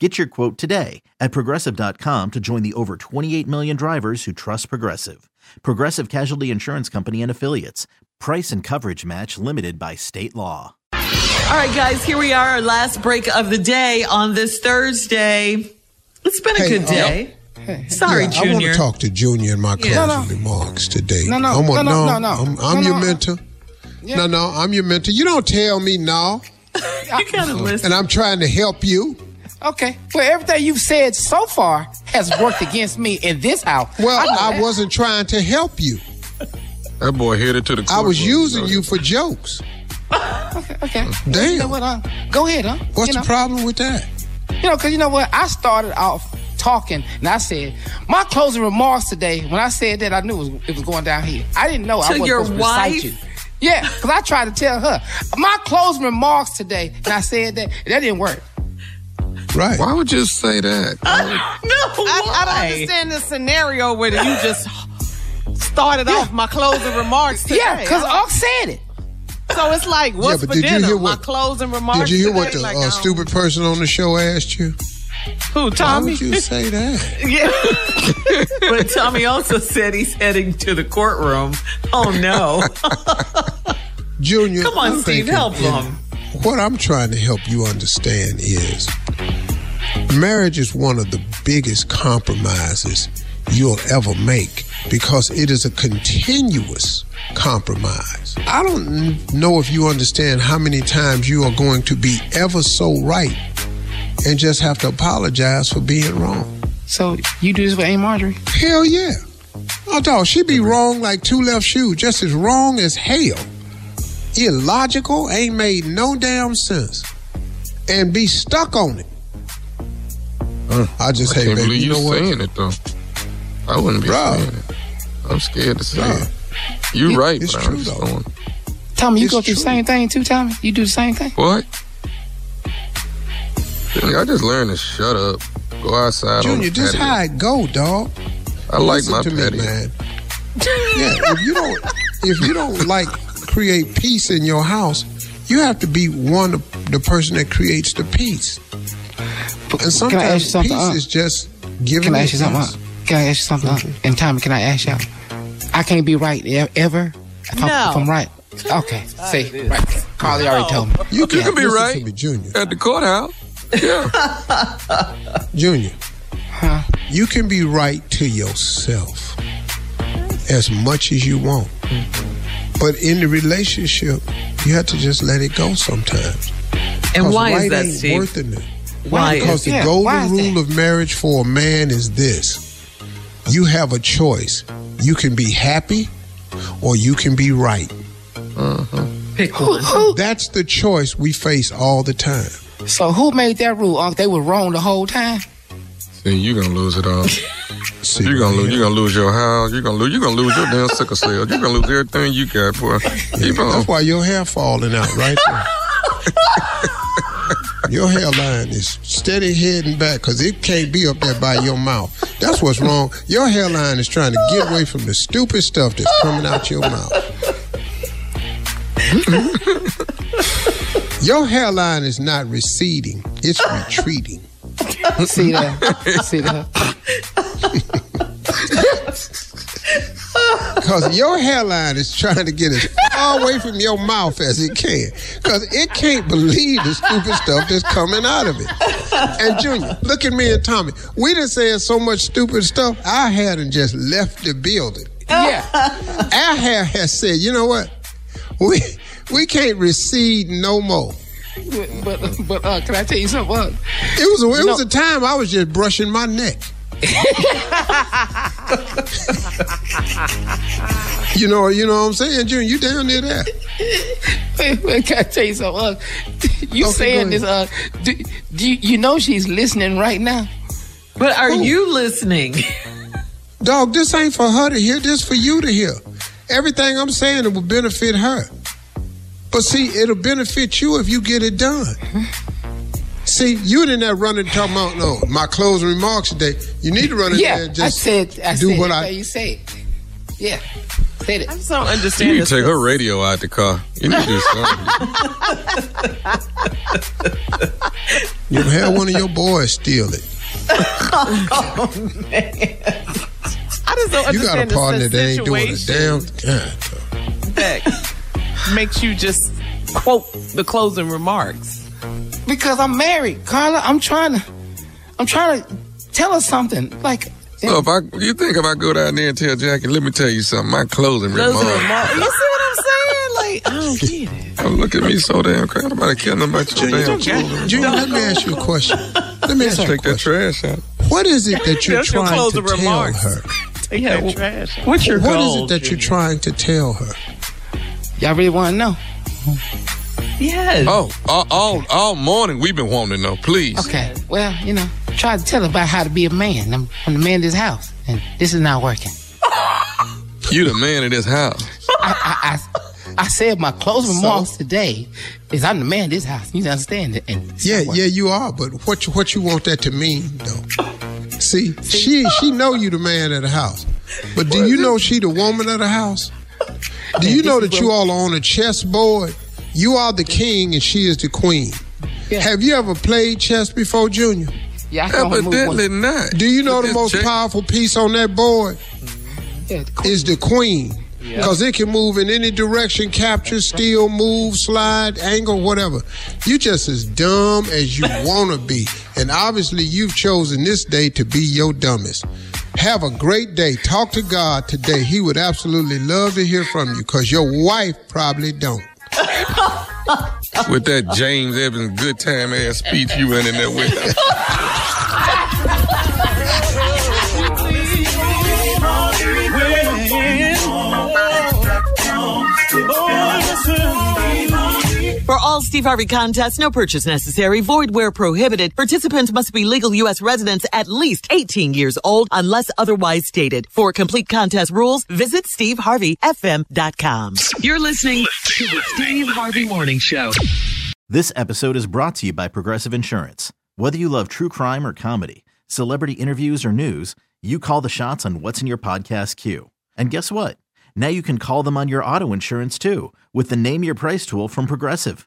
Get your quote today at progressive.com to join the over 28 million drivers who trust Progressive. Progressive Casualty Insurance Company and Affiliates. Price and coverage match limited by state law. All right, guys, here we are, our last break of the day on this Thursday. It's been a Hey, good uh, day. Sorry, Yeah, I want to talk to Junior in my closing Yeah. No, no. remarks today. No, no, I want, no, no, no, no. I'm, I'm No, your no. mentor. No, no, I'm your mentor. You don't tell me no, you gotta listen. and I'm trying to help you. Okay. Well, everything you've said so far has worked against me in this house. Well, know I, wasn't trying to help you. That boy headed to the. I was using you for jokes. Okay. okay. Damn. You know what? Uh, go ahead, huh? What's you know, the problem with that? You know, because you know what? I started off talking, and I said my closing remarks today. When I said that, I knew it was, it was going down here. I didn't know I wasn't your supposed to recite wife? you. Yeah, because I tried to tell her my closing remarks today, and I said that that didn't work. Right. Why would you say that? no, I, I don't understand the scenario where you just started off my closing remarks today. Yeah, because Unc said it. so it's like, what's but for did you dinner? hear my closing remarks. Did you hear what the Like, uh, stupid person on the show asked you? Who, Why Tommy? would you say that? Yeah. but Tommy also said he's heading to the courtroom. Oh, no. Junior, Come on, I'm Steve, thinking- help and him. What I'm trying to help you understand is marriage is one of the biggest compromises you'll ever make because it is a continuous compromise. I don't know if you understand how many times you are going to be ever so right and just have to apologize for being wrong. So you do this with Aunt Marjorie? Hell yeah. Oh, dog, she be wrong like two left shoes, just as wrong as hell. Illogical, ain't made no damn sense. And be stuck on it. I just I hey, can't baby, believe you you know what? saying it though. I wouldn't be Bruh. saying it. I'm scared to say Bruh. it. You It- right, it's but true, I'm just though. going. Tommy, you It's go through true. the same thing too, Tommy? You do the same thing? What? I just learned to shut up. Go outside. on Junior, the just patio. how it go, dog. I like Listen my to patio. me, man. Yeah, if you don't if you don't like create peace in your house, you have to be one of the person that creates the peace. And Can I ask you something? peace Unc? is just giving. Can I ask you something? peace. Unc? Can I ask you something? Unc? And Tommy, can I ask y'all? I can't be right ever. If, I'm, No. if I'm right. Okay. See, right. Carly already told me. You can, Yeah, can be right me, Junior. at the courthouse. Yeah. Junior, Huh? you can be right to yourself as much as you want. But in the relationship, you have to just let it go sometimes. And why right is that, ain't Steve? Worth it. Why Because the Yeah, golden rule of marriage for a man is this you have a choice. You can be happy or you can be right. Uh-huh. Pick one. That's the choice we face all the time. So who made that rule, Unc? They were wrong the whole time? See, you're gonna lose it all. See, You're gonna lose. You're gonna lose your house. You're gonna lose. You're gonna lose your damn sickle cell. You're gonna lose everything you got, boy. Keep on. That's why your hair falling out right there. your hairline is steady heading back because it can't be up there by your mouth. That's what's wrong. Your hairline is trying to get away from the stupid stuff that's coming out your mouth. your hairline is not receding; it's retreating. See that? See that? Because your hairline is trying to get as far away from your mouth as it can. Because it can't believe the stupid stuff that's coming out of it. And Junior, look at me and Tommy. We done said so much stupid stuff, our hair done just left the building. Yeah. Our hair has said, you know what? We we can't recede no more. But but, but uh, can I tell you something? Uh, It was a, it was know- a time I was just brushing my neck. you know, you know what I'm saying, Junior? You down near there? wait, wait, can I tell you something? Uh, you Okay, saying this? Uh, do, do you, you know she's listening right now? But are you listening? Dog, this ain't for her to hear. This for you to hear. Everything I'm saying it will benefit her. But see, it'll benefit you if you get it done. See, you in there running talking about no, my closing remarks today. You need to run in there Yeah, and I just said. I do said what it I how you say it. Yeah, said it. I just don't You need to take her radio out the car. You need to do something. you have one of your boys steal it. Oh man. I just don't You got a understand partner the that ain't doing a situation damn God. that makes you just quote the closing remarks. Because I'm married, Carla. I'm trying to. I'm trying to tell her something. Like Well, if I, you think if I go down there and tell Jackie, let me tell you something, my closing Closing remarks. remarks. You see what I'm saying? Like, I don't get it. Oh, look at me so damn crazy. Nobody care nothing about your damn okay. clothes. Junior, let me ask you a question. Let me ask you a Take that question. trash out. What is it that you're trying to closing tell remarks. her? Take that trash. out. What's your What is goal? it that you're trying to tell her? y'all really want to know? Yes. Oh, all, all, all morning we've been wanting to know. Please. Okay. Well, you know, try to tell about how to be a man. I'm, I'm the man of this house, and this is not working. You the man of this house. I, I, I, I said my closing remarks today is I'm the man of this house. You understand it? And Yeah, yeah, you are. But what you, what you want that to mean, though? See, she she know you the man of the house, but do you know she the woman of the house? Do you know that you all are on a chessboard? You are the king and she is the queen. Yeah. Have you ever played chess before, Junior? Yeah, I can only move Evidently not. Do you know With the most check- powerful piece on that board Yeah, the queen. is the queen? Because it can move in any direction, capture, steal, move, slide, angle, whatever. You just as dumb as you want to be. And obviously, you've chosen this day to be your dumbest. Have a great day. Talk to God today. He would absolutely love to hear from you because your wife probably don't. With that James Evans good time ass speech you went in there with. Steve Harvey contest. no purchase necessary, void where prohibited. Participants must be legal U.S. residents at least 18 years old unless otherwise stated. For complete contest rules, visit SteveHarveyFM.com. You're listening to the Steve Harvey Morning Show. This episode is brought to you by Progressive Insurance. Whether you love true crime or comedy, celebrity interviews or news, you call the shots on what's in your podcast queue. And guess what? Now you can call them on your auto insurance too with the Name Your Price tool from Progressive.